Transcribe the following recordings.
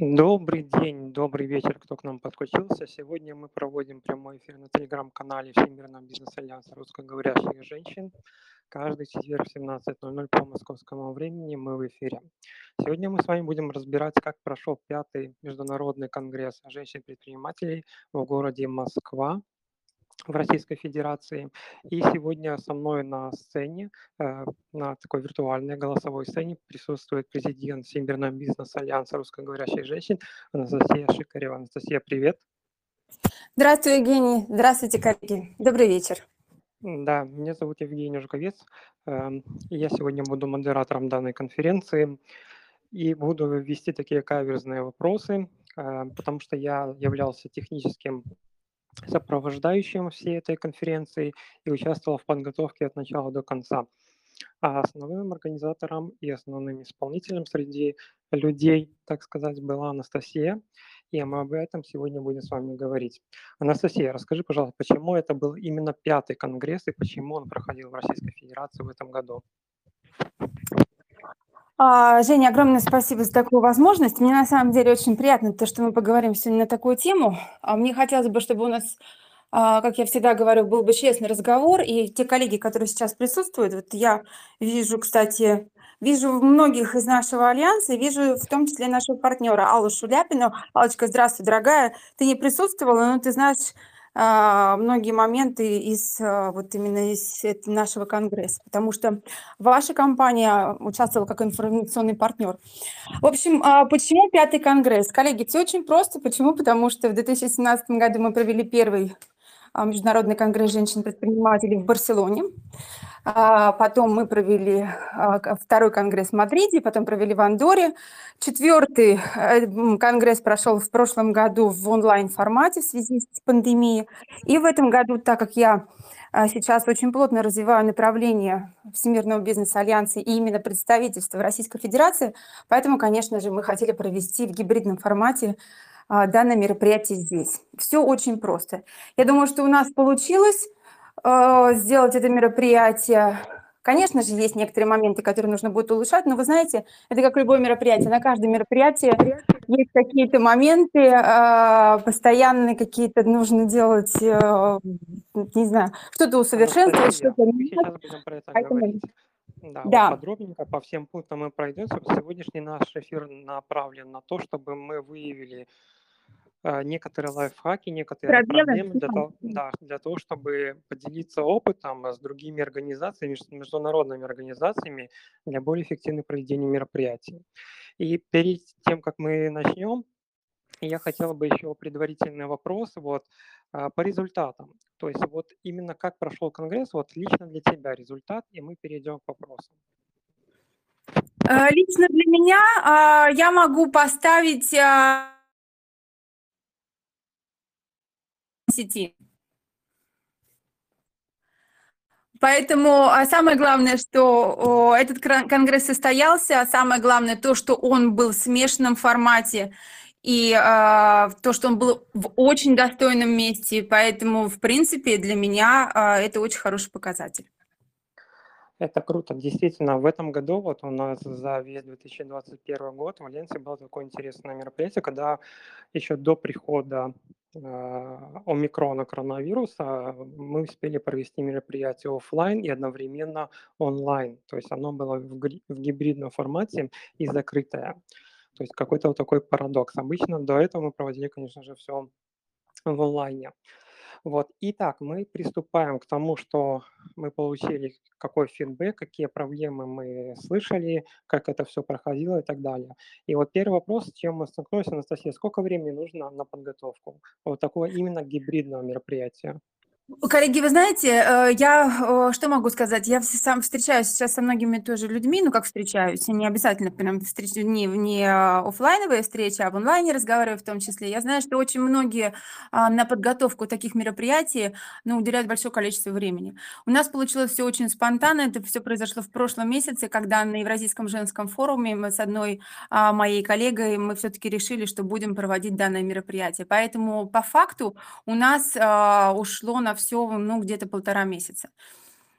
Добрый день, добрый вечер, кто к нам подключился. Сегодня мы проводим прямой эфир на телеграм-канале Всемирного бизнес-альянса русскоговорящих женщин. Каждый четверг в 17.00 по московскому времени мы в эфире. Сегодня мы с вами будем разбирать, как прошел пятый международный конгресс женщин-предпринимателей в городе Москва в Российской Федерации. И сегодня со мной на сцене, э, на такой виртуальной голосовой сцене присутствует президент Всемирного бизнес-альянса русскоговорящих женщин Анастасия Шикарева. Анастасия, привет. Здравствуй, Евгений. Здравствуйте, коллеги. Добрый вечер. Да, меня зовут Евгений Жуковец. Эм, я сегодня буду модератором данной конференции и буду вести такие каверзные вопросы, э, потому что я являлся техническим сопровождающим всей этой конференции и участвовал в подготовке от начала до конца. А основным организатором и основным исполнителем среди людей, так сказать, была Анастасия, и мы об этом сегодня будем с вами говорить. Анастасия, расскажи, пожалуйста, почему это был именно пятый конгресс и почему он проходил в Российской Федерации в этом году? А, Женя, огромное спасибо за такую возможность. Мне на самом деле очень приятно то, что мы поговорим сегодня на такую тему. А мне хотелось бы, чтобы у нас, а, как я всегда говорю, был бы честный разговор. И те коллеги, которые сейчас присутствуют, вот я вижу, кстати, вижу многих из нашего альянса, вижу в том числе нашего партнера Аллу Шуляпину. Аллочка, здравствуй, дорогая. Ты не присутствовала, но ты знаешь многие моменты из а, вот именно из нашего конгресса, потому что ваша компания участвовала как информационный партнер. В общем, а, почему пятый конгресс? Коллеги, все очень просто. Почему? Потому что в 2017 году мы провели первый Международный конгресс женщин-предпринимателей в Барселоне. А, потом мы провели а, второй конгресс в Мадриде, потом провели в Андоре. Четвертый э, конгресс прошел в прошлом году в онлайн-формате в связи с пандемией. И в этом году, так как я а, сейчас очень плотно развиваю направление Всемирного бизнес-альянса и именно представительство в Российской Федерации, поэтому, конечно же, мы хотели провести в гибридном формате данное мероприятие здесь. Все очень просто. Я думаю, что у нас получилось. Э, сделать это мероприятие. Конечно же, есть некоторые моменты, которые нужно будет улучшать, но вы знаете, это как любое мероприятие. На каждом мероприятии есть какие-то моменты, э, постоянные какие-то нужно делать, э, не знаю, что-то усовершенствовать, что-то Поэтому... Да, да. Вот подробненько по всем пунктам мы пройдемся. Сегодняшний наш эфир направлен на то, чтобы мы выявили некоторые лайфхаки, некоторые Пробелы. проблемы для того, да, для того, чтобы поделиться опытом с другими организациями, международными организациями для более эффективного проведения мероприятий. И перед тем, как мы начнем, я хотел бы еще предварительный вопрос вот, а, по результатам. То есть вот именно как прошел конгресс, вот лично для тебя результат, и мы перейдем к вопросам. Э, лично для меня а, я могу поставить сети. Поэтому а самое главное, что этот конгресс состоялся, а самое главное то, что он был в смешанном формате, и э, то, что он был в очень достойном месте. Поэтому, в принципе, для меня э, это очень хороший показатель. Это круто. Действительно, в этом году вот у нас за весь 2021 год в Альянсе было такое интересное мероприятие, когда еще до прихода а, омикрона коронавируса мы успели провести мероприятие офлайн и одновременно онлайн. То есть оно было в, в гибридном формате и закрытое. То есть какой-то вот такой парадокс. Обычно до этого мы проводили, конечно же, все в онлайне. Вот. Итак, мы приступаем к тому, что мы получили, какой фидбэк, какие проблемы мы слышали, как это все проходило и так далее. И вот первый вопрос, с чем мы столкнулись, Анастасия, сколько времени нужно на подготовку вот такого именно гибридного мероприятия? Коллеги, вы знаете, э, я что могу сказать? Я сам встречаюсь сейчас со многими тоже людьми, ну как встречаюсь, не обязательно прям встреч, не, не офлайновые встречи, а в онлайне разговариваю в том числе. Я знаю, что очень многие а, на подготовку таких мероприятий ну, уделяют большое количество времени. У нас получилось все очень спонтанно, это все произошло в прошлом месяце, когда на Евразийском женском форуме мы с одной а, моей коллегой мы все-таки решили, что будем проводить данное мероприятие. Поэтому по факту у нас а, ушло на все, ну, где-то полтора месяца.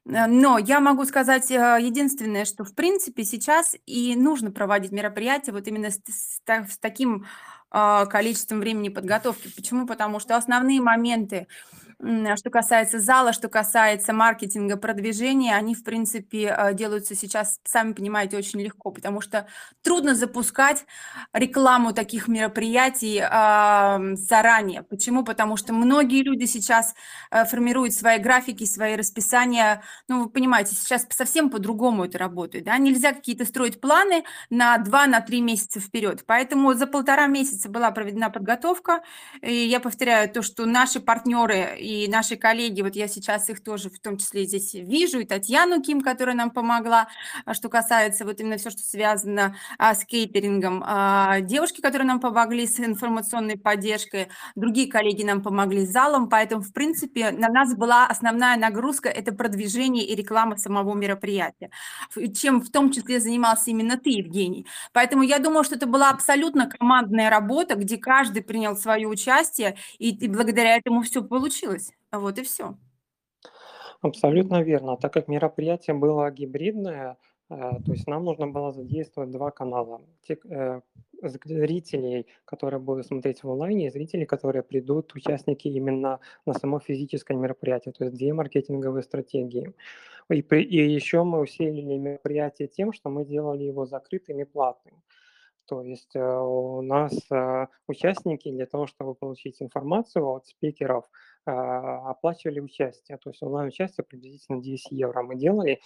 Э, но я могу сказать, э, единственное, что, в принципе, сейчас и нужно проводить мероприятия вот именно с с с таким, а, количеством времени подготовки. Почему? Потому что основные моменты что касается зала, что касается маркетинга, продвижения, они, в принципе, э, делаются сейчас, сами понимаете, очень легко, потому что трудно запускать рекламу таких мероприятий ам, заранее. Почему? Потому что многие люди сейчас э, формируют свои графики, свои расписания. Ну, вы понимаете, сейчас совсем по-другому это работает. Да? Нельзя какие-то строить планы на 2-3 на три месяца вперед. Поэтому за полтора месяца была проведена подготовка. И я повторяю то, что наши партнеры и наши коллеги, вот я сейчас их тоже в том числе здесь вижу, и Татьяну Ким, которая нам помогла, а, что касается вот именно все, что связано а, с кейтерингом, а, девушки, которые нам помогли с информационной поддержкой, другие коллеги нам помогли с залом, поэтому, в принципе, на нас была основная нагрузка – это продвижение и реклама самого мероприятия, чем в том числе занимался именно ты, Евгений. Поэтому я думаю, что это была абсолютно командная работа, где каждый принял свое участие, и, и благодаря этому все получилось. Вот и все. Абсолютно верно. Так как мероприятие было гибридное, э, то есть нам нужно было задействовать два канала. Те, э, зрителей, которые будут смотреть в онлайне, и зрителей, которые придут, участники именно на само физическое мероприятие, то есть две маркетинговые стратегии. И, при, и еще мы усилили мероприятие тем, что мы делали его закрытым и платным. То есть э, у нас э, участники для того, чтобы получить информацию от спикеров, э, оплачивали участие. То есть онлайн-участие приблизительно 10 евро мы делали.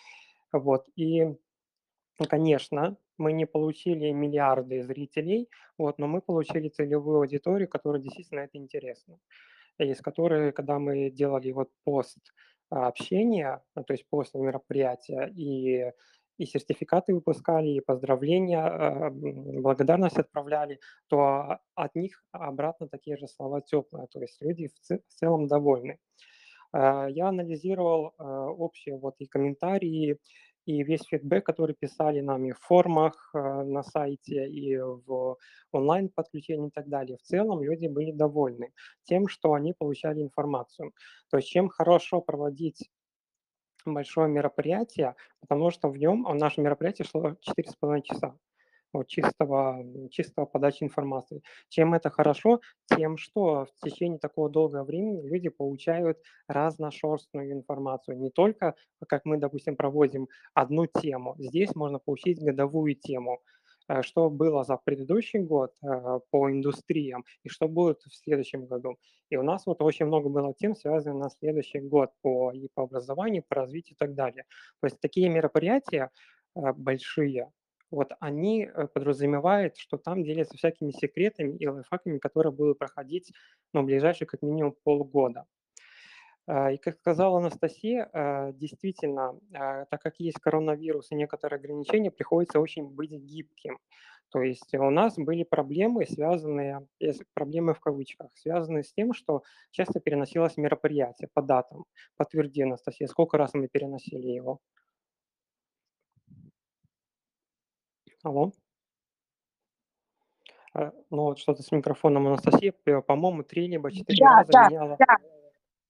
Вот. И, конечно, мы не получили миллиарды зрителей, вот, но мы получили целевую аудиторию, которая действительно это интересно. Из которой, когда мы делали вот пост общения, то есть после мероприятия, и и сертификаты выпускали, и поздравления, э, благодарность отправляли, то от них обратно такие же слова теплые, то есть люди в целом довольны. Э, я анализировал э, общие вот и комментарии, и весь фидбэк, который писали нам и в формах на сайте, и в онлайн-подключении и так далее. В целом люди были довольны тем, что они получали информацию. То есть чем хорошо проводить большое мероприятие, потому что в нем, а наше мероприятие шло 4,5 часа вот, чистого, чистого подачи информации. Чем это хорошо? Тем, что в течение такого долгого времени люди получают разношерстную информацию. Не только, как мы, допустим, проводим одну тему. Здесь можно получить годовую тему. Э, что было за предыдущий год э, по индустриям и что будет в следующем году. И у нас вот очень много было тем, связанных на следующий год по, и по образованию, по развитию и так далее. То есть такие мероприятия э, большие, вот они подразумевают, что там делятся всякими секретами и лайфхаками, которые будут проходить ну, в ближайшие как минимум полгода. А, и как сказала Анастасия, а, действительно, а, так как есть коронавирус и некоторые ограничения, приходится очень быть гибким. То есть у нас были проблемы, связанные, проблемы в кавычках, связанные с тем, что часто переносилось мероприятие по датам. Подтверди, Анастасия, сколько раз мы переносили его? Алло? Ну вот что-то с микрофоном Анастасия, по-моему, три либо четыре да, раза да, меняла. Да.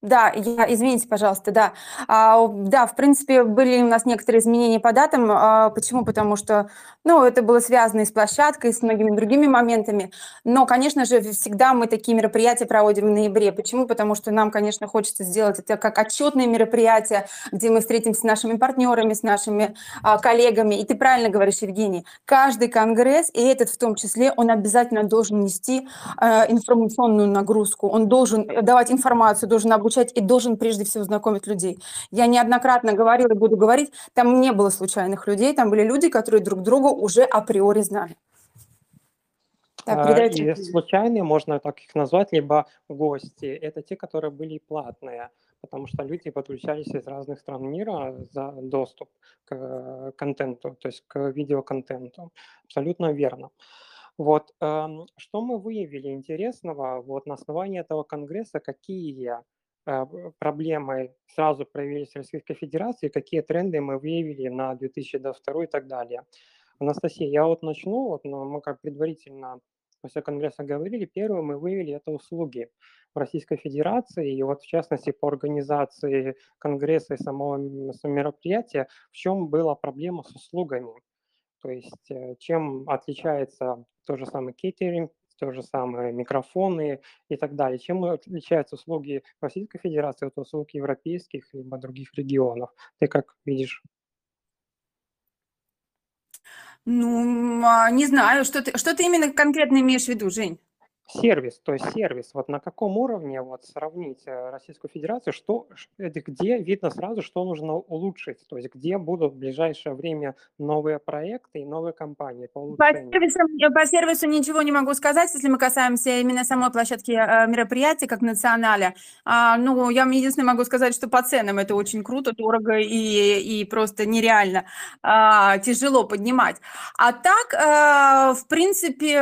Да, я, извините, пожалуйста, да. А, да, в принципе, были у нас некоторые изменения по датам. А, почему? Потому что, ну, это было связано и с площадкой, и с многими другими моментами. Но, конечно же, всегда мы такие мероприятия проводим в ноябре. Почему? Потому что нам, конечно, хочется сделать это как отчетное мероприятие, где мы встретимся с нашими партнерами, с нашими а, коллегами. И ты правильно говоришь, Евгений, каждый конгресс, и этот в том числе, он обязательно должен нести а, информационную нагрузку. Он должен давать информацию, должен обучать обучать и должен прежде всего знакомить людей. Я неоднократно говорила и буду говорить, там не было случайных людей, там были люди, которые друг друга уже априори знали. Так, а, и случайные, можно так их назвать, либо гости, это те, которые были платные, потому что люди подключались из разных стран мира за доступ к э, контенту, то есть к видеоконтенту. Абсолютно верно. Вот, эм, что мы выявили интересного вот на основании этого конгресса, какие проблемы сразу проявились в Российской Федерации, какие тренды мы выявили на 2022 и так далее. Анастасия, я вот начну, вот, но мы как предварительно после Конгресса говорили, первое мы вывели это услуги в Российской Федерации, и вот в частности по организации Конгресса и самого мероприятия, в чем была проблема с услугами. То есть э, чем отличается тот же самый кейтеринг, то же самое микрофоны и так далее. Чем отличаются услуги Российской Федерации от услуг европейских либо других регионов? Ты как видишь? Ну, а, не знаю, что ты, что ты именно конкретно имеешь в виду, Жень? Сервис, то есть сервис, вот на каком уровне вот сравнить э, Российскую Федерацию, что, это где видно сразу, что нужно улучшить, то есть где будут в ближайшее время новые проекты и новые компании по По сервису, по сервису ничего не могу сказать, если мы касаемся именно самой площадки э, мероприятий, как националя. А, ну, я единственное могу сказать, что по ценам это очень круто, дорого и, и просто нереально а, тяжело поднимать. А так, в принципе,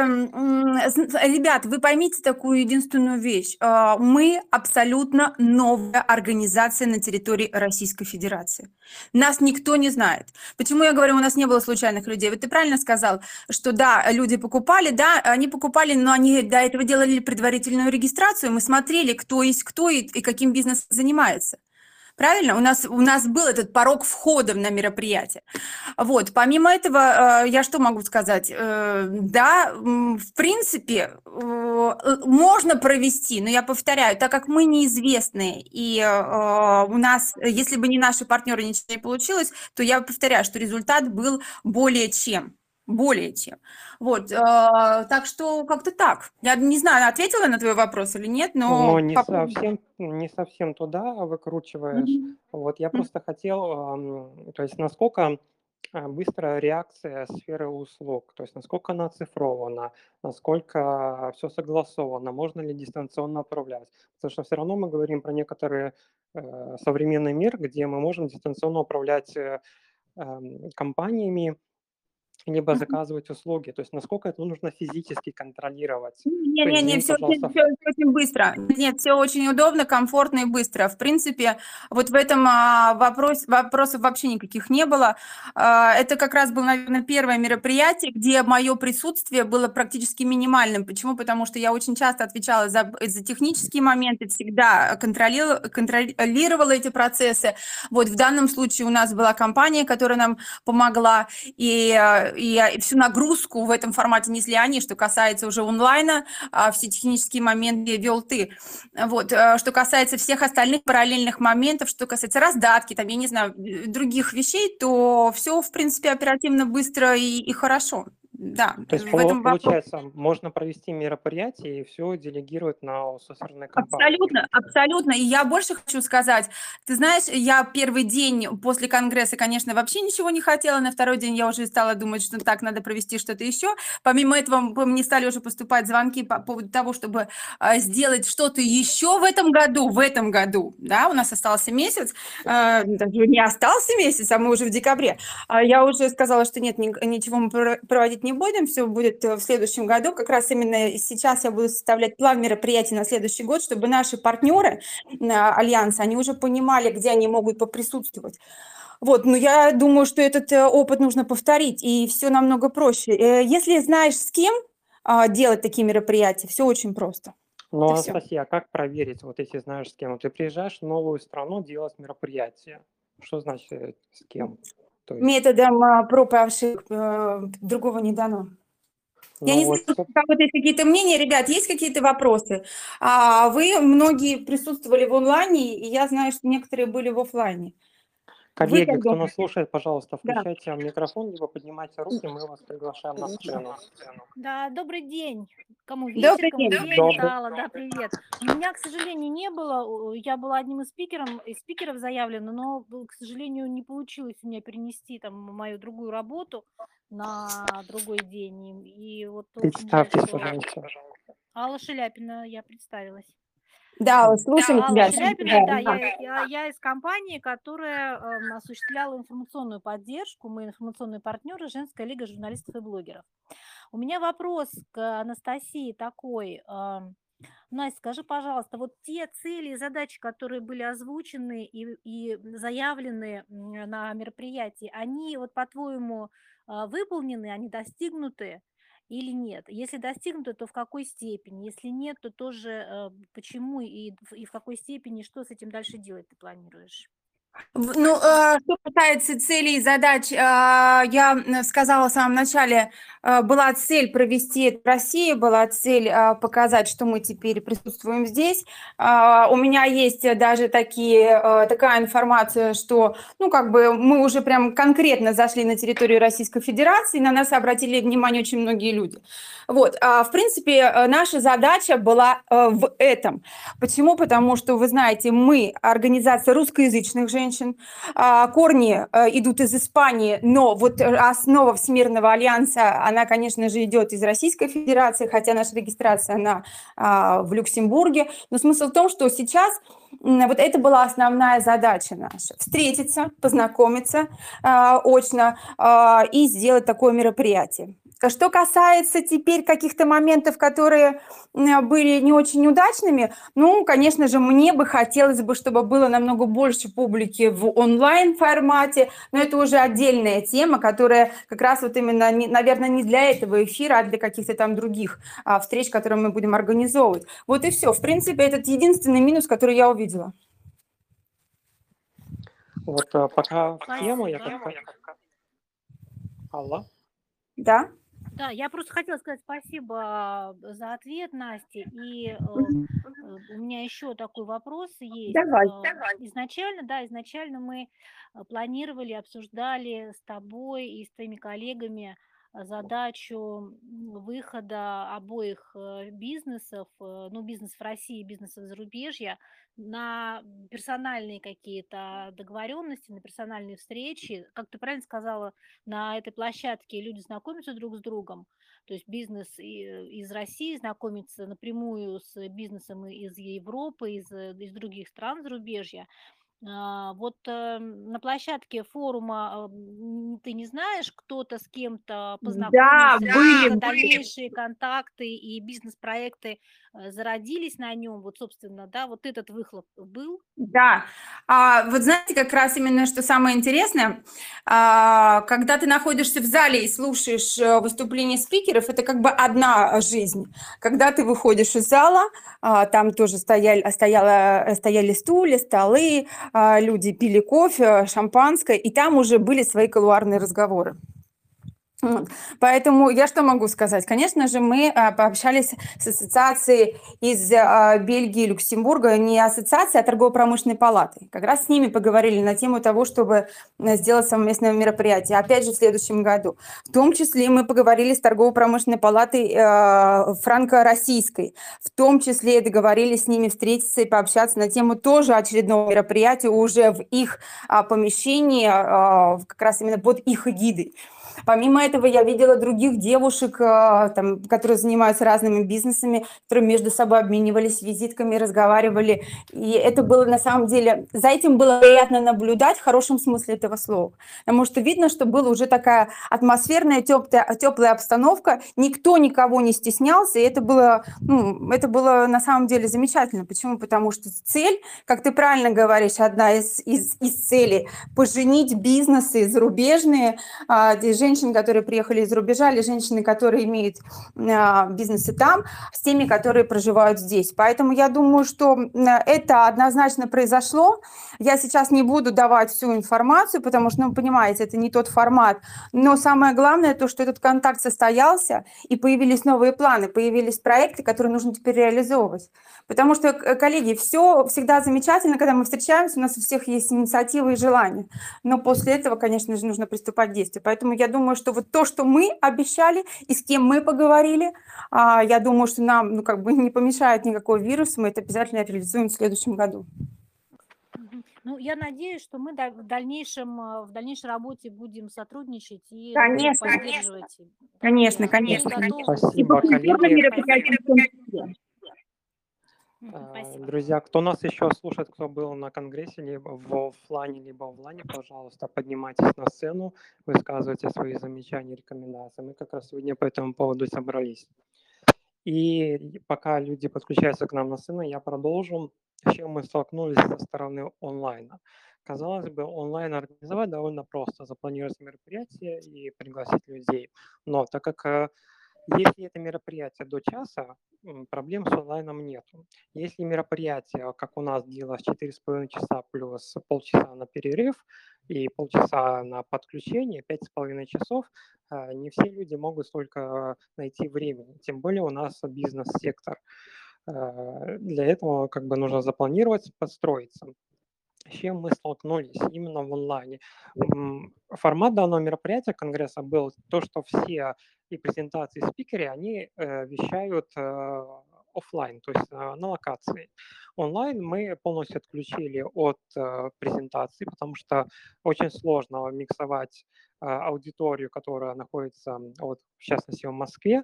ребят, вы поймите такую единственную вещь. А, мы абсолютно новая организация на территории Российской Федерации. Нас никто не знает. Почему я говорю, у нас не было случайных людей? Вот ты правильно сказал, что да, люди покупали, да, они покупали, но они до этого делали предварительную регистрацию, мы смотрели, кто есть кто и, и каким бизнесом занимается. Правильно? У нас, у нас был этот порог входа на мероприятие. Вот. Помимо этого, э, я что могу сказать? Э, да, в принципе, э, можно провести, но я повторяю, так как мы неизвестные, и у нас, если бы не наши партнеры, ничего не получилось, то я повторяю, что результат был более чем. Более чем. Вот, э, так что как-то так. Я не знаю, ответила на твой вопрос или нет, но... Но не совсем, не совсем туда выкручиваешь. Mm-hmm. Вот, я mm-hmm. просто хотел, э, то есть насколько а, быстрая реакция сферы услуг, то есть насколько она оцифрована, насколько все согласовано, можно ли дистанционно управлять. Потому что все равно мы говорим про некоторые э, современный мир, где мы можем дистанционно управлять э, компаниями, либо заказывать услуги. То есть насколько это нужно физически контролировать. Не-не-не, все, все, все очень быстро. Нет, все очень удобно, комфортно и быстро. В принципе, вот в этом а, вопрос, вопросов вообще никаких не было. А, это как раз было, наверное, первое мероприятие, где мое присутствие было практически минимальным. Почему? Потому что я очень часто отвечала за, за технические моменты, всегда контролировала, контролировала эти процессы. Вот в данном случае у нас была компания, которая нам помогла, и и всю нагрузку в этом формате несли они, что касается уже онлайна, а, все технические моменты вел ты. Вот. Э, что касается всех остальных параллельных моментов, что касается раздатки, там, я не знаю, других вещей, то все, в принципе, оперативно, быстро и, и хорошо да. То есть, в этом получается, вопрос... можно провести мероприятие и все делегировать на аутсорсерные компании. Абсолютно, абсолютно. И я больше хочу сказать, ты знаешь, я первый день после Конгресса, конечно, вообще ничего не хотела, на второй день я уже стала думать, что так, надо провести что-то еще. Помимо этого, мне стали уже поступать звонки по поводу того, чтобы а, сделать что-то еще в этом году, в этом году, да, у нас остался месяц, а, даже не остался месяц, а мы уже в декабре. А я уже сказала, что нет, ничего мы проводить не не будем, все будет э, в следующем году. Как раз именно сейчас я буду составлять план мероприятий на следующий год, чтобы наши партнеры Альянса, они уже понимали, где они могут поприсутствовать. Вот, но я думаю, что этот э, опыт нужно повторить, и все намного проще. Э, если знаешь, с кем а, делать такие мероприятия, все очень просто. Ну, Анастасия, а как проверить, вот если знаешь, с кем? Ты приезжаешь в новую страну делать мероприятие. Что значит с кем? То есть... Методом а, проб и ошибок э, другого не дано. Ну, Я не вот знаю, у кого-то есть какие-то мнения. Ребят, есть какие-то вопросы? А, вы многие присутствовали в онлайне, и я знаю, что некоторые были в офлайне. Коллеги, кто нас слушает, пожалуйста, включайте да. микрофон, либо поднимайте руки, мы вас приглашаем на сцену. Да, добрый день. Кому вечер, добрый кому день. день стало, да, привет. У меня, к сожалению, не было, я была одним из спикеров, из спикеров заявлена, но, к сожалению, не получилось у меня перенести там мою другую работу на другой день. И вот Представьтесь, пожалуйста. Алла Шеляпина, я представилась. Да, слушаем да, тебя. Шляпина, да, я, я, я из компании, которая э, осуществляла информационную поддержку. Мы информационные партнеры Женская лига журналистов и блогеров. У меня вопрос к Анастасии такой. Э, Настя, скажи, пожалуйста, вот те цели и задачи, которые были озвучены и, и заявлены на мероприятии, они вот по-твоему а, выполнены, они достигнуты? Или нет? Если достигнуто, то в какой степени? Если нет, то тоже э, почему и, в какой степени, что с этим дальше делать ты планируешь? Ну, э, что касается целей и задач, э, я сказала в самом начале, э, была цель провести это в России, была цель показать, что мы теперь присутствуем здесь. У меня есть даже такие, такая информация, что, ну, как бы мы уже прям конкретно зашли на территорию Российской Федерации, на нас обратили внимание очень многие люди. Вот, в принципе, наша задача была в этом. Почему? Потому что, вы знаете, мы организация русскоязычных женщин, женщин. А, корни э, идут из Испании, но вот основа Всемирного альянса, она, конечно же, идет из Российской Федерации, хотя наша регистрация, она а, в Люксембурге. Но смысл в том, что сейчас вот это была основная задача наша. Встретиться, познакомиться э, очно и сделать такое мероприятие. Что касается теперь каких-то моментов, которые были не очень удачными, ну, конечно же, мне бы хотелось бы, чтобы было намного больше публики в онлайн-формате, но это уже отдельная тема, которая как раз вот именно, наверное, не для этого эфира, а для каких-то там других а, встреч, которые мы будем организовывать. Вот и все. В принципе, это единственный минус, который я увидела. Вот а, пока в тему я как Алла? Да? Да, я просто хотела сказать спасибо за ответ, Насте. И э, э, у меня еще такой вопрос есть. Давай, э, давай. Изначально, да, изначально мы э, планировали, обсуждали с тобой и с твоими коллегами задачу выхода обоих э, бизнесов, э, ну, бизнес в России и бизнес в зарубежье, на персональные какие-то договоренности, на персональные встречи. Как ты правильно сказала, на этой площадке люди знакомятся друг с другом, то есть бизнес из России знакомится напрямую с бизнесом из Европы, из, из других стран зарубежья. А, вот э, на площадке форума ты не знаешь, кто-то с кем-то Да, познакомился, были, какие-то были. дальнейшие контакты и бизнес-проекты э, зародились на нем, вот, собственно, да, вот этот выхлоп был? Да, а, вот знаете, как раз именно что самое интересное, а, когда ты находишься в зале и слушаешь э, выступления спикеров, это как бы одна жизнь. Когда ты выходишь из зала, а, там тоже стояли, стояла, стояли стулья, столы, люди пили кофе, шампанское, и там уже были свои колуарные разговоры. Поэтому я что могу сказать? Конечно же, мы а, пообщались с ассоциацией из а, Бельгии, Люксембурга, не ассоциацией, а торгово-промышленной палаты. Как раз с ними поговорили на тему того, чтобы э, сделать совместное мероприятие, опять же, в следующем году. В том числе мы поговорили с торгово-промышленной палатой э, франко-российской. В том числе договорились с ними встретиться и пообщаться на тему тоже очередного мероприятия уже в их а, помещении, как раз именно под их эгидой. Помимо этого, я видела других девушек, э, там, которые занимаются разными бизнесами, которые между собой обменивались визитками, разговаривали. И это было на самом деле, за этим было приятно наблюдать в хорошем смысле этого слова. Потому что видно, что была уже такая атмосферная, теплая, теплая обстановка, никто никого не стеснялся, и это было, ну, это было на самом деле замечательно. Почему? Потому что цель, как ты правильно говоришь, одна из, из, из целей – поженить бизнесы зарубежные, а, женщин, которые приехали из рубежа, или женщины, которые имеют а, бизнесы там, с теми, которые проживают здесь. Поэтому я думаю, что это однозначно произошло. Я сейчас не буду давать всю информацию, потому что, ну, понимаете, это не тот формат. Но самое главное то, что этот контакт состоялся, и появились новые планы, появились проекты, которые нужно теперь реализовывать. Потому что, коллеги, все всегда замечательно, когда мы встречаемся, у нас у всех есть инициативы и желания. Но после этого, конечно же, нужно приступать к действию. Поэтому я думаю, что вот то, что мы обещали и с кем мы поговорили, а, я думаю, что нам ну, как бы не помешает никакой вирус, мы это обязательно реализуем в следующем году. Ну, я надеюсь, что мы в дальнейшем, э, в дальнейшей работе будем сотрудничать и конечно, поддерживать. Конечно, конечно. Спасибо, коллеги. Спасибо. Друзья, кто нас еще слушает, кто был на конгрессе, либо в офлайне, либо в онлайне, пожалуйста, поднимайтесь на сцену, высказывайте свои замечания, рекомендации. Мы как раз сегодня по этому поводу собрались. И пока люди подключаются к нам на сцену, я продолжу, с чем мы столкнулись со стороны онлайна. Казалось бы, онлайн организовать довольно просто, запланировать мероприятие и пригласить людей. Но так как э, Если это мероприятие до часа, проблем с онлайном нет. Если мероприятие, как у нас длилось 4,5 часа плюс полчаса на перерыв и полчаса на подключение, 5,5 часов, а, не все люди могут столько найти времени. Тем более у нас бизнес-сектор. А, для этого как бы нужно запланировать, подстроиться чем мы столкнулись именно в онлайне. Формат данного мероприятия Конгресса был то, что все и презентации спикеры, они э, вещают э, офлайн, то есть э, на локации. Онлайн мы полностью отключили от э, презентации, потому что очень сложно миксовать э, аудиторию, которая находится, вот, в частности, в Москве,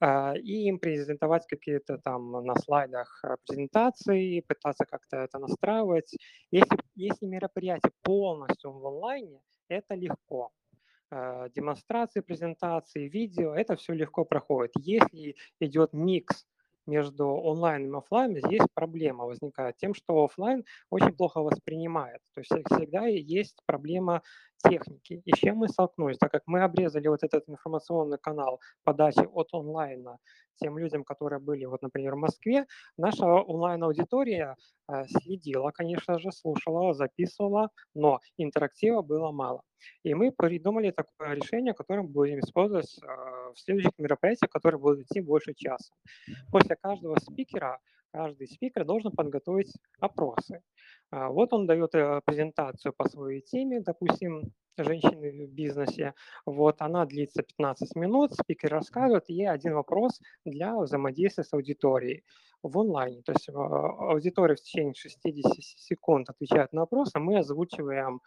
а, и им презентовать какие-то там на слайдах а, презентации, пытаться как-то это настраивать. Если, если мероприятие полностью в онлайне, это легко. А, демонстрации, презентации, видео, это все легко проходит. Если идет микс между онлайн и офлайн, здесь проблема возникает тем, что офлайн очень плохо воспринимает. То есть всегда есть проблема техники. И с чем мы столкнулись? Так как мы обрезали вот этот информационный канал подачи от онлайна тем людям, которые были, вот, например, в Москве, наша онлайн-аудитория э, следила, конечно же, слушала, записывала, но интерактива было мало. И мы придумали такое решение, которое мы будем использовать э, в следующих мероприятиях, которые будут идти больше часа. После каждого спикера каждый спикер должен подготовить опросы. А, вот он дает э, презентацию по своей теме, допустим, женщины в бизнесе. Вот она длится 15 минут, спикер рассказывает, и один вопрос для взаимодействия с аудиторией в онлайне. То есть а, аудитория в течение 60 секунд отвечает на вопрос, а мы озвучиваем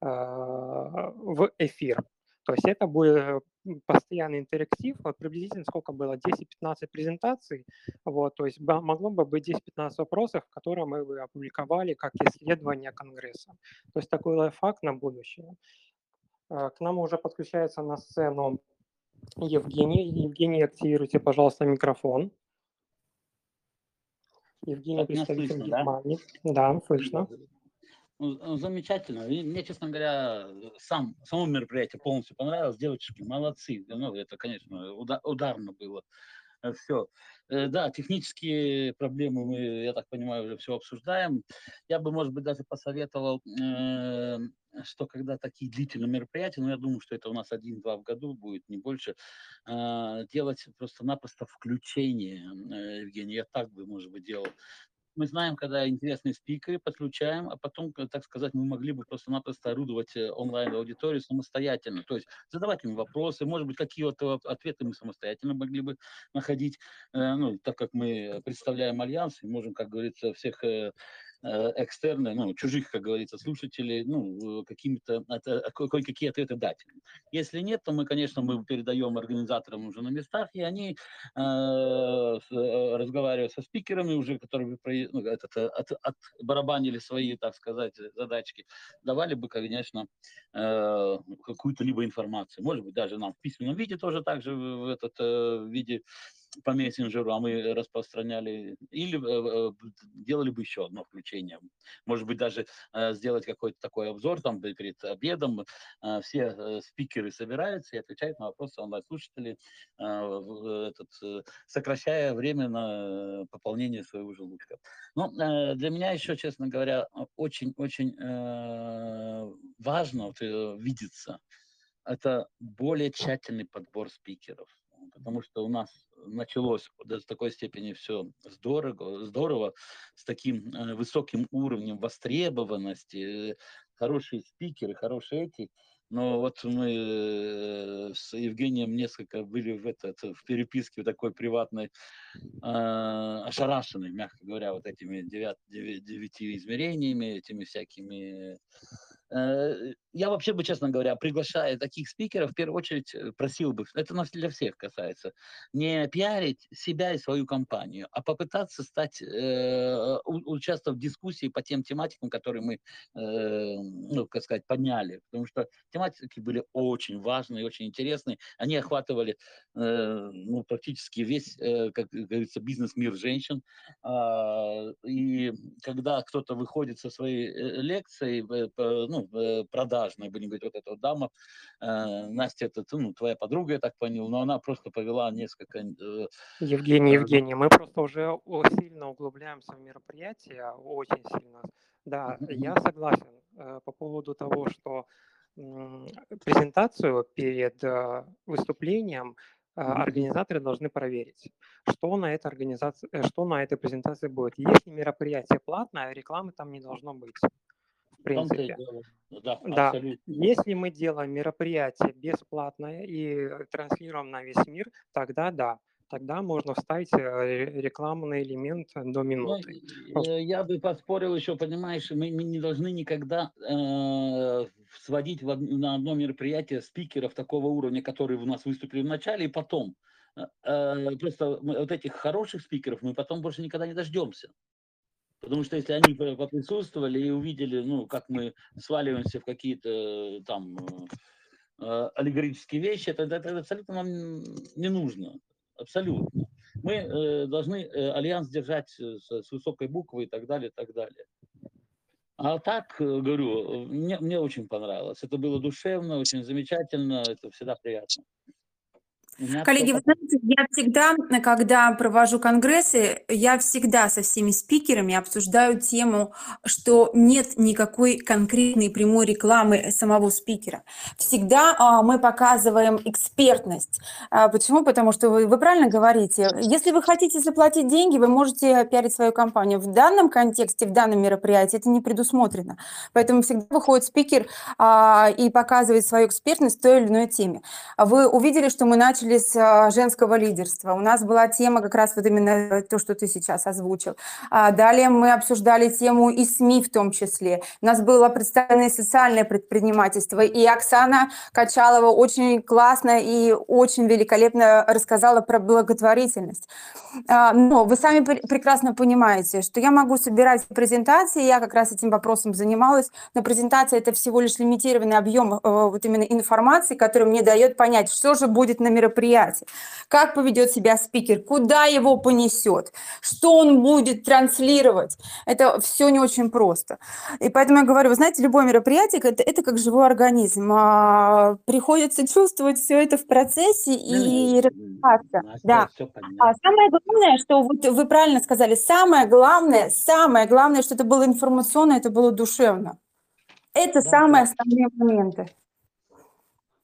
а, в эфир. То есть это будет постоянный интерактив, вот приблизительно сколько было, 10-15 презентаций, вот, то есть могло бы быть 10-15 вопросов, которые мы бы опубликовали как исследование Конгресса. То есть такой лайфхак на будущее. А, к нам уже подключается на сцену Евгений. Евгений, активируйте, пожалуйста, микрофон. Евгений, представитель Германии. Да? да, слышно. Ну, ну, замечательно. И мне, честно говоря, сам, само мероприятие полностью понравилось. Девочки молодцы. Ну, это, конечно, ударно было. Э, все. Э, да, технические проблемы мы, я так понимаю, уже все обсуждаем. Я бы, может быть, даже посоветовал, э, что когда такие длительные мероприятия, ну, я думаю, что это у нас один-два в году будет, не больше, делать просто-напросто включение, Евгений, я так бы, может быть, делал мы знаем, когда интересные спикеры подключаем, а потом, так сказать, мы могли бы просто-напросто орудовать э, онлайн-аудиторией самостоятельно. То есть задавать им вопросы, может быть, какие-то ответы мы самостоятельно могли бы находить. Э, ну, так как мы представляем альянс и можем, как говорится, всех э, Э, экстерны, ну, чужих, как говорится, слушателей, ну, какими-то, кое-какие ответы дать. Если нет, то мы, конечно, мы передаем организаторам уже на местах, и они, э, э разговаривая со спикерами уже, которые ну, этот, э, от, отбарабанили свои, так сказать, задачки, давали бы, конечно, э, какую-то либо информацию. Может быть, даже нам в письменном виде тоже так же в этот э, виде по мессенджеру, а мы распространяли, или э, э, делали бы еще одно включение. Может быть, даже э, сделать какой-то такой обзор там перед обедом. Все спикеры собираются и отвечают на вопросы онлайн-слушателей, этот, сокращая время на пополнение своего желудка. Но для меня еще, честно говоря, очень-очень важно вот, видеться. Это более тщательный подбор спикеров потому что у нас началось до такой степени все здорово, здорово с таким э, высоким уровнем востребованности, хорошие спикеры, хорошие эти. Но вот мы э, с Евгением несколько были в, этот, в переписке такой приватной, э, ошарашенной, мягко говоря, вот этими девят, девяти измерениями, этими всякими Э, я вообще бы, честно говоря, приглашая таких спикеров, в первую очередь э, просил бы, это для всех касается, не пиарить себя и свою компанию, а попытаться стать, э, участвовать в дискуссии по тем тематикам, которые мы, э, ну, как сказать, подняли. Потому что тематики были очень важные, очень интересные. Они охватывали э, ну, практически весь, э, как говорится, бизнес-мир женщин. Э, и когда кто-то выходит со своей э, лекцией, э, ну, э, продажная, будем говорить, вот эта вот дама, э, Настя, это ну, твоя подруга, я так понял, но она просто повела несколько... Э, Евгений, Евгений, мы просто уже сильно углубляемся в мероприятие, очень сильно. Да, я согласен по поводу того, что презентацию перед выступлением организаторы должны проверить, что на этой организации, что на этой презентации будет. Если мероприятие платное, рекламы там не должно быть. Принципе. Да, да. Если мы делаем мероприятие бесплатное и транслируем на весь мир, тогда да, тогда можно вставить э, рекламный элемент до ну, минуты. Ну, я бы поспорил еще, понимаешь, мы, мы не должны никогда э, сводить в, на одно мероприятие спикеров такого уровня, которые у нас выступили в начале и потом. Э, просто мы, вот этих хороших спикеров мы потом больше никогда не дождемся. Потому что если они поприсутствовали и увидели, ну, как мы сваливаемся в какие-то там э, аллегорические вещи, это, это, это абсолютно нам не нужно абсолютно. Мы э, должны э, альянс держать э, с, с высокой буквы и так далее, и так далее. А так, э, говорю, мне, мне очень понравилось. Это было душевно, очень замечательно, это всегда приятно. Коллеги, вы знаете, я всегда, когда провожу конгрессы, я всегда со всеми спикерами обсуждаю тему, что нет никакой конкретной прямой рекламы самого спикера. Всегда а, мы показываем экспертность. А, почему? Потому что вы, вы правильно говорите, если вы хотите заплатить деньги, вы можете пиарить свою компанию. В данном контексте, в данном мероприятии это не предусмотрено. Поэтому всегда выходит спикер а, и показывает свою экспертность в той или иной теме. Вы увидели, что мы начали начали с а, женского лидерства. У нас была тема как раз вот именно то, что ты сейчас озвучил. А далее мы обсуждали тему и СМИ в том числе. У нас было представлено и социальное предпринимательство. И Оксана Качалова очень классно и очень великолепно рассказала про благотворительность. А, но вы сами прекрасно понимаете, что я могу собирать презентации, я как раз этим вопросом занималась, но презентация это всего лишь лимитированный объем э, вот именно информации, который мне дает понять, что же будет на мероприятии мероприятие, как поведет себя спикер, куда его понесет, что он будет транслировать. Это все не очень просто. И поэтому я говорю, вы знаете, любое мероприятие это, это как живой организм. А, приходится чувствовать все это в процессе и развиваться. Да. А самое главное, что вот вы правильно сказали, самое главное, самое главное, что это было информационно, это было душевно. Это да, самые да. основные моменты.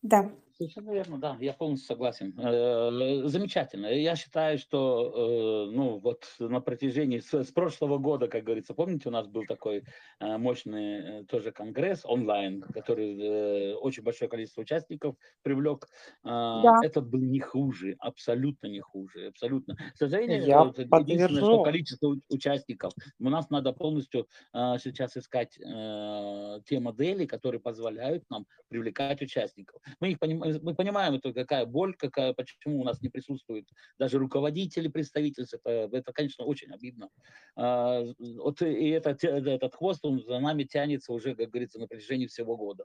Да. Совершенно верно, да, я полностью согласен. Э, замечательно. Я считаю, что э, ну, вот на протяжении с, с прошлого года, как говорится, помните, у нас был такой э, мощный тоже конгресс онлайн, который очень большое количество участников привлек. Да. Этот был не хуже, абсолютно не хуже, абсолютно. К сожалению, я вот, единственное, что количество участников, у нас надо полностью сейчас искать те модели, которые позволяют нам привлекать участников. Мы их понимаем мы понимаем, это какая боль, какая, почему у нас не присутствуют даже руководители представительств. Это, это конечно, очень обидно. А, вот и этот, этот хвост, он за нами тянется уже, как говорится, на протяжении всего года.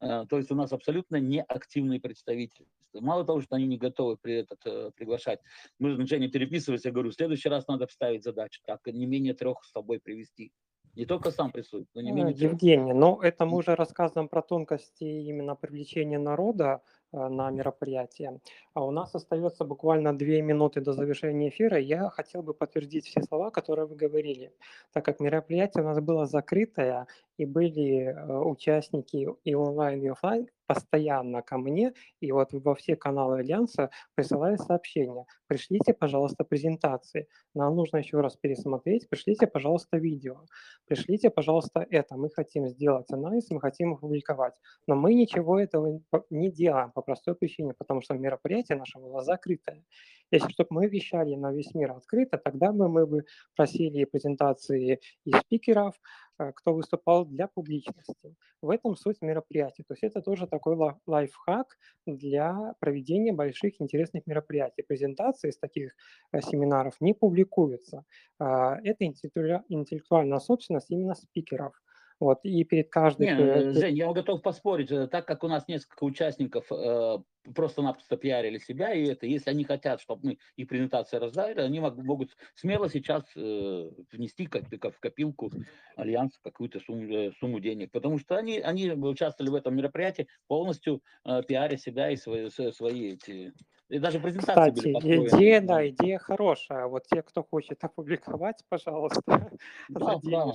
А, то есть у нас абсолютно неактивные представители. Мало того, что они не готовы при этот, э, приглашать. Мы с переписывались, я говорю, в следующий раз надо вставить задачу, так, не менее трех с собой привести. Не только сам присутствует, но не э, менее Евгений, но это мы уже рассказываем про тонкости именно привлечения народа э, на мероприятие. А у нас остается буквально две минуты до завершения эфира. Я хотел бы подтвердить все слова, которые вы говорили, так как мероприятие у нас было закрытое, и были э, участники и онлайн, и офлайн постоянно ко мне, и вот во все каналы Альянса присылали сообщения. Пришлите, пожалуйста, презентации. Нам нужно еще раз пересмотреть. Пришлите, пожалуйста, видео. Пришлите, пожалуйста, это. Мы хотим сделать анализ, мы хотим опубликовать. Но мы ничего этого не делаем по простой причине, потому что мероприятие наше было закрытое. Если чтобы мы вещали на весь мир открыто, тогда бы мы бы просили презентации и спикеров, Э, кто выступал для публичности. В этом суть мероприятия. То есть это тоже такой лайфхак для проведения больших интересных мероприятий. Презентации из таких э, семинаров не публикуются. А, это интеллектуальная собственность именно спикеров. Вот, и перед каждой... Не, э, Жень, я готов поспорить, э, так как у нас несколько участников э, просто-напросто пиарили себя, и это, если они хотят, чтобы мы их презентации раздали, они мог- могут смело сейчас э, внести как в копилку Альянса какую-то сумму, э, сумму денег, потому что они, они участвовали в этом мероприятии полностью э, пиаря себя и свои, свои эти... И даже презентации Кстати, были идея, да, идея хорошая. Вот те, кто хочет опубликовать, пожалуйста, Да, за да.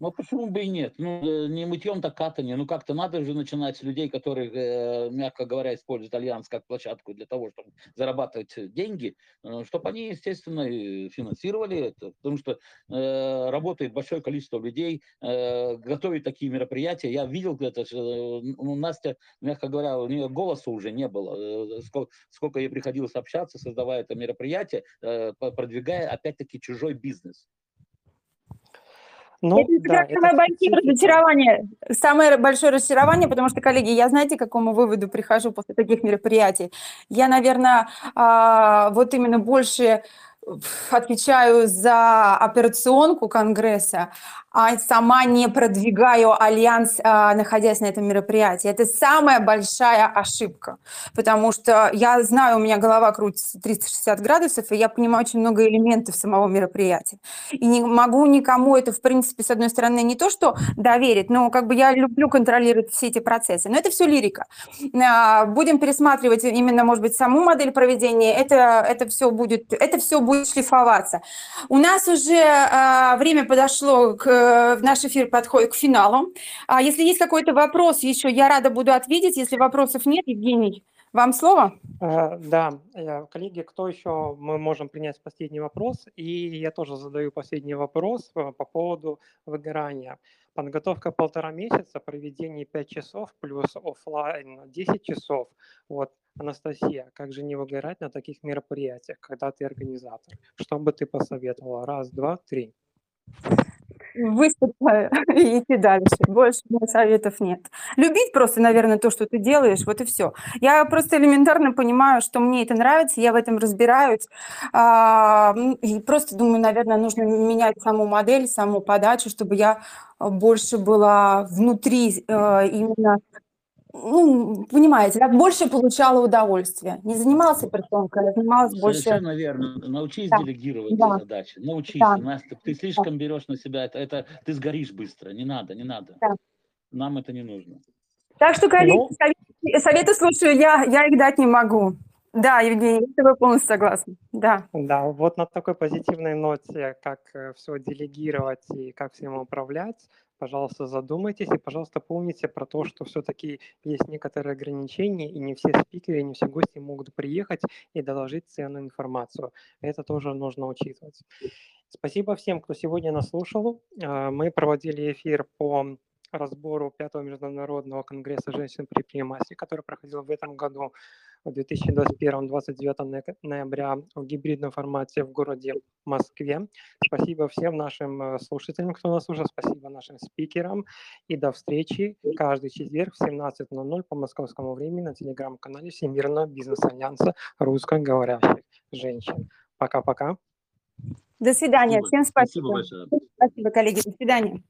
Ну почему бы и нет? Ну, э, не мытьем, так катание. Ну, как-то надо же начинать с людей, которые, э, мягко говоря, используют Альянс как площадку для того, чтобы зарабатывать э, деньги, чтобы они, естественно, финансировали это. Потому что э, работает большое количество людей, э, готовит такие мероприятия. Я видел э, ну, Настя, мягко говоря, у нее голоса уже не было. Э, Сколько, сколько ей приходилось общаться, создавая это мероприятие, э, продвигая, опять-таки, чужой бизнес. Ну, это да, раз это самое большое разочарование. Самое большое разочарование, потому что, коллеги, я знаете, к какому выводу прихожу после таких мероприятий? Я, наверное, а, вот именно больше ф- отвечаю за операционку Конгресса, сама не продвигаю альянс, а, находясь на этом мероприятии. Это самая большая ошибка, потому что я знаю, у меня голова крутится 360 градусов, и я понимаю очень много элементов самого мероприятия. И не могу никому это, в принципе, с одной стороны, не то, что доверить, но как бы я люблю контролировать все эти процессы. Но это все лирика. А, Будем пересматривать именно, может быть, саму модель проведения. Это, это все будет, это все будет шлифоваться. У нас уже а, время подошло к наш эфир подходит к финалу. А если есть какой-то вопрос еще, я рада буду ответить. Если вопросов нет, Евгений, вам слово. Э, Да, э, коллеги, кто еще? Мы можем принять последний вопрос. И я тоже задаю последний вопрос э, по поводу выгорания. Подготовка полтора месяца, проведение 5 часов плюс оффлайн 10 часов. Вот, Анастасия, как же не выгорать на таких мероприятиях, когда ты организатор? Что бы ты посоветовала? Раз, два, три. Выступаю и идти дальше. Больше советов нет. Любить просто, наверное, то, что ты делаешь, вот и все. Я просто элементарно понимаю, что мне это нравится, я в этом разбираюсь. А, И просто думаю, наверное, нужно менять саму модель, саму подачу, чтобы я а, больше была внутри э, именно ну, понимаете, да, больше получала удовольствия. Не занималась операционкой, а занималась больше... Совершенно верно. Научись Да, делегировать да. задачи. Научись. Да. Настя, ты слишком берешь на себя это, это. Ты сгоришь быстро. Не надо, не надо. Да. Нам это не нужно. Так что, коллеги, Ну. советы, советы слушаю, я, я их дать не могу. Да, Евгений, я с тобой полностью согласна. Да. Да, вот на такой позитивной ноте, как все делегировать и как всем управлять, пожалуйста, задумайтесь и, пожалуйста, помните про то, что все-таки есть некоторые ограничения, и не все спикеры, не все гости могут приехать и доложить ценную информацию. Это тоже нужно учитывать. Спасибо всем, кто сегодня нас слушал. А, Мы проводили эфир по разбору пятого международного конгресса женщин предпринимателей, который проходил в этом году, в 2021-29 ноября в гибридном формате в городе Москве. Спасибо всем нашим э, слушателям, кто нас слушал, спасибо нашим спикерам. И до встречи каждый четверг в 17.00 по московскому времени на телеграм-канале Всемирного бизнес-альянса русскоговорящих женщин. Пока-пока. До свидания. Спасибо. Всем Спасибо спасибо. Спасибо, коллеги. До свидания.